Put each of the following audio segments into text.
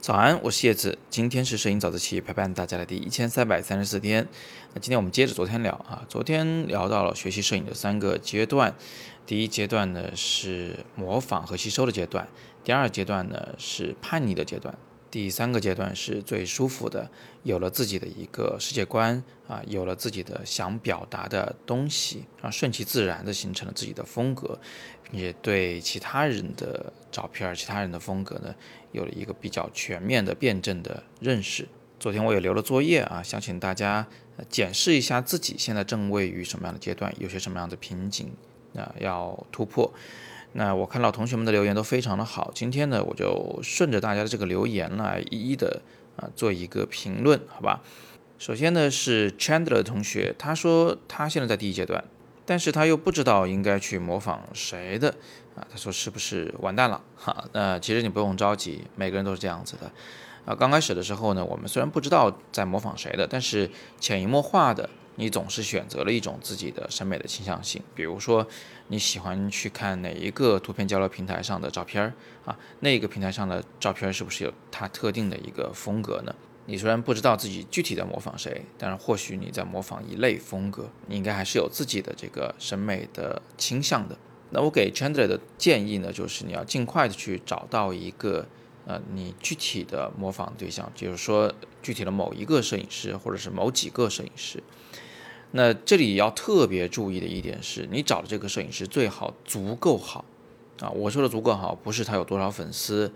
早安，我是叶子。今天是摄影早自习陪伴大家的第一千三百三十四天。那今天我们接着昨天聊啊，昨天聊到了学习摄影的三个阶段。第一阶段呢是模仿和吸收的阶段，第二阶段呢是叛逆的阶段。第三个阶段是最舒服的，有了自己的一个世界观啊，有了自己的想表达的东西啊，顺其自然的形成了自己的风格，并且对其他人的照片、其他人的风格呢，有了一个比较全面的辩证的认识。昨天我也留了作业啊，想请大家检视一下自己现在正位于什么样的阶段，有些什么样的瓶颈啊要突破。那我看到同学们的留言都非常的好，今天呢，我就顺着大家的这个留言来一一的啊做一个评论，好吧？首先呢是 Chandler 同学，他说他现在在第一阶段，但是他又不知道应该去模仿谁的啊，他说是不是完蛋了？哈，那其实你不用着急，每个人都是这样子的啊。刚开始的时候呢，我们虽然不知道在模仿谁的，但是潜移默化的。你总是选择了一种自己的审美的倾向性，比如说你喜欢去看哪一个图片交流平台上的照片儿啊，那个平台上的照片是不是有它特定的一个风格呢？你虽然不知道自己具体在模仿谁，但是或许你在模仿一类风格，你应该还是有自己的这个审美的倾向的。那我给 Chandler 的建议呢，就是你要尽快的去找到一个呃你具体的模仿对象，就是说具体的某一个摄影师或者是某几个摄影师。那这里要特别注意的一点是，你找的这个摄影师最好足够好啊！我说的足够好，不是他有多少粉丝，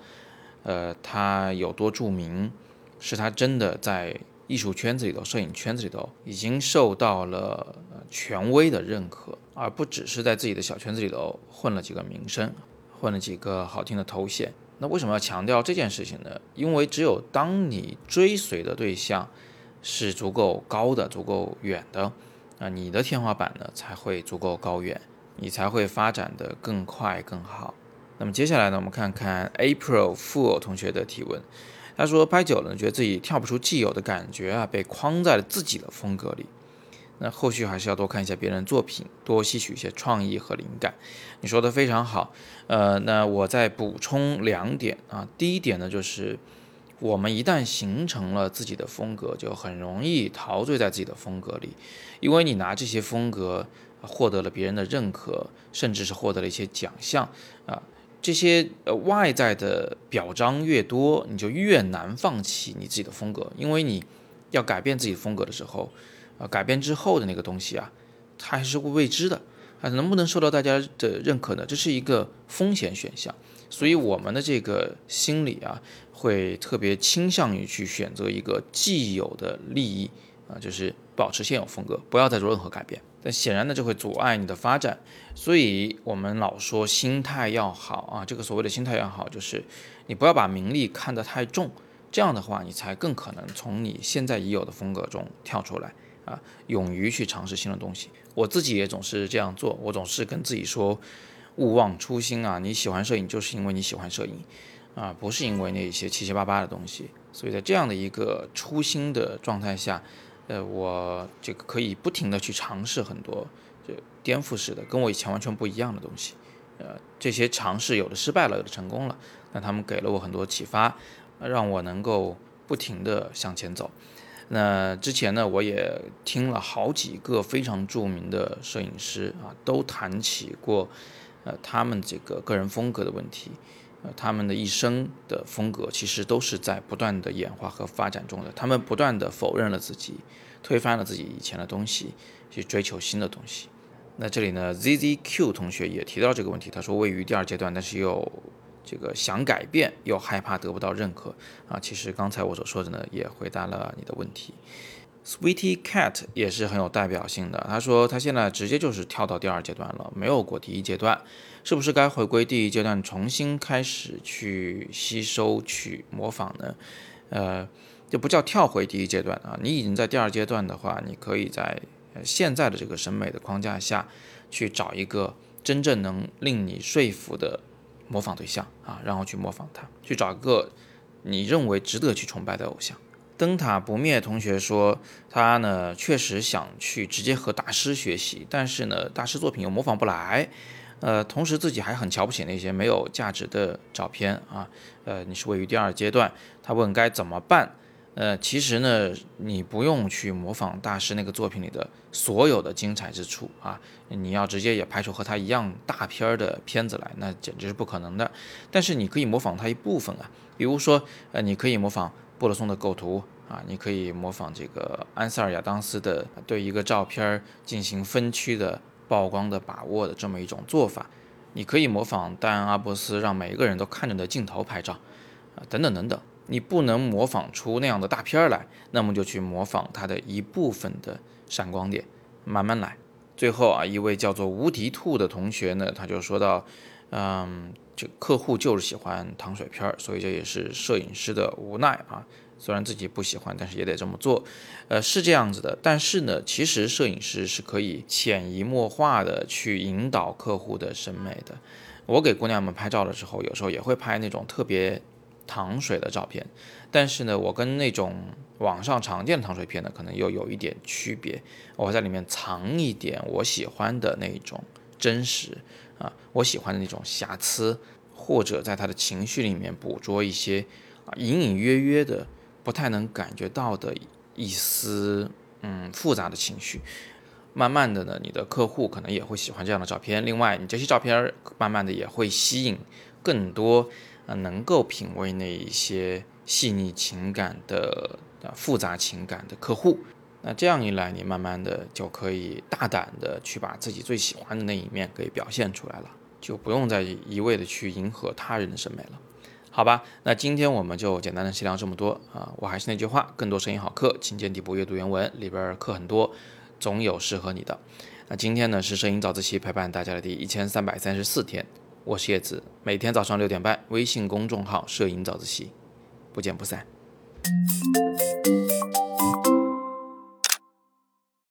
呃，他有多著名，是他真的在艺术圈子里头、摄影圈子里头已经受到了权威的认可，而不只是在自己的小圈子里头混了几个名声，混了几个好听的头衔。那为什么要强调这件事情呢？因为只有当你追随的对象，是足够高的、足够远的，啊，你的天花板呢才会足够高远，你才会发展的更快更好。那么接下来呢，我们看看 April Fool 同学的提问。他说拍久了，觉得自己跳不出既有的感觉啊，被框在了自己的风格里。那后续还是要多看一下别人作品，多吸取一些创意和灵感。你说的非常好，呃，那我再补充两点啊。第一点呢，就是。我们一旦形成了自己的风格，就很容易陶醉在自己的风格里，因为你拿这些风格获得了别人的认可，甚至是获得了一些奖项啊。这些呃外在的表彰越多，你就越难放弃你自己的风格，因为你要改变自己的风格的时候，啊，改变之后的那个东西啊，它还是会未知的，啊，能不能受到大家的认可呢？这是一个风险选项。所以我们的这个心理啊，会特别倾向于去选择一个既有的利益啊，就是保持现有风格，不要再做任何改变。但显然呢，就会阻碍你的发展。所以我们老说心态要好啊，这个所谓的心态要好，就是你不要把名利看得太重，这样的话，你才更可能从你现在已有的风格中跳出来啊，勇于去尝试新的东西。我自己也总是这样做，我总是跟自己说。勿忘初心啊！你喜欢摄影，就是因为你喜欢摄影，啊，不是因为那些七七八八的东西。所以在这样的一个初心的状态下，呃，我这个可以不停的去尝试很多就颠覆式的，跟我以前完全不一样的东西。呃，这些尝试有的失败了，有的成功了，那他们给了我很多启发，让我能够不停的向前走。那之前呢，我也听了好几个非常著名的摄影师啊，都谈起过。呃，他们这个个人风格的问题，呃，他们的一生的风格其实都是在不断的演化和发展中的。他们不断的否认了自己，推翻了自己以前的东西，去追求新的东西。那这里呢，ZZQ 同学也提到这个问题，他说位于第二阶段，但是又这个想改变，又害怕得不到认可啊。其实刚才我所说的呢，也回答了你的问题。Sweetie Cat 也是很有代表性的。他说他现在直接就是跳到第二阶段了，没有过第一阶段，是不是该回归第一阶段，重新开始去吸收、去模仿呢？呃，就不叫跳回第一阶段啊。你已经在第二阶段的话，你可以在现在的这个审美的框架下去找一个真正能令你说服的模仿对象啊，然后去模仿他，去找一个你认为值得去崇拜的偶像。灯塔不灭同学说，他呢确实想去直接和大师学习，但是呢大师作品又模仿不来，呃，同时自己还很瞧不起那些没有价值的照片啊，呃，你是位于第二阶段。他问该怎么办？呃，其实呢，你不用去模仿大师那个作品里的所有的精彩之处啊，你要直接也拍出和他一样大片儿的片子来，那简直是不可能的。但是你可以模仿他一部分啊，比如说，呃，你可以模仿布勒松的构图啊，你可以模仿这个安塞尔亚当斯的对一个照片儿进行分区的曝光的把握的这么一种做法，你可以模仿戴安阿波斯让每一个人都看着的镜头拍照啊，等等等等。你不能模仿出那样的大片儿来，那么就去模仿它的一部分的闪光点，慢慢来。最后啊，一位叫做无敌兔的同学呢，他就说到，嗯，这客户就是喜欢糖水片儿，所以这也是摄影师的无奈啊。虽然自己不喜欢，但是也得这么做。呃，是这样子的。但是呢，其实摄影师是可以潜移默化的去引导客户的审美的。我给姑娘们拍照的时候，有时候也会拍那种特别。糖水的照片，但是呢，我跟那种网上常见的糖水片呢，可能又有一点区别。我在里面藏一点我喜欢的那种真实啊，我喜欢的那种瑕疵，或者在他的情绪里面捕捉一些啊隐隐约约的不太能感觉到的一丝嗯复杂的情绪。慢慢的呢，你的客户可能也会喜欢这样的照片。另外，你这些照片慢慢的也会吸引更多。啊，能够品味那一些细腻情感的、啊复杂情感的客户，那这样一来，你慢慢的就可以大胆的去把自己最喜欢的那一面给表现出来了，就不用再一味的去迎合他人的审美了，好吧？那今天我们就简单的细聊这么多啊，我还是那句话，更多摄影好课，请见底部阅读原文，里边课很多，总有适合你的。那今天呢是摄影早自习陪伴大家的第一千三百三十四天。我是叶子，每天早上六点半，微信公众号“摄影早自习”，不见不散。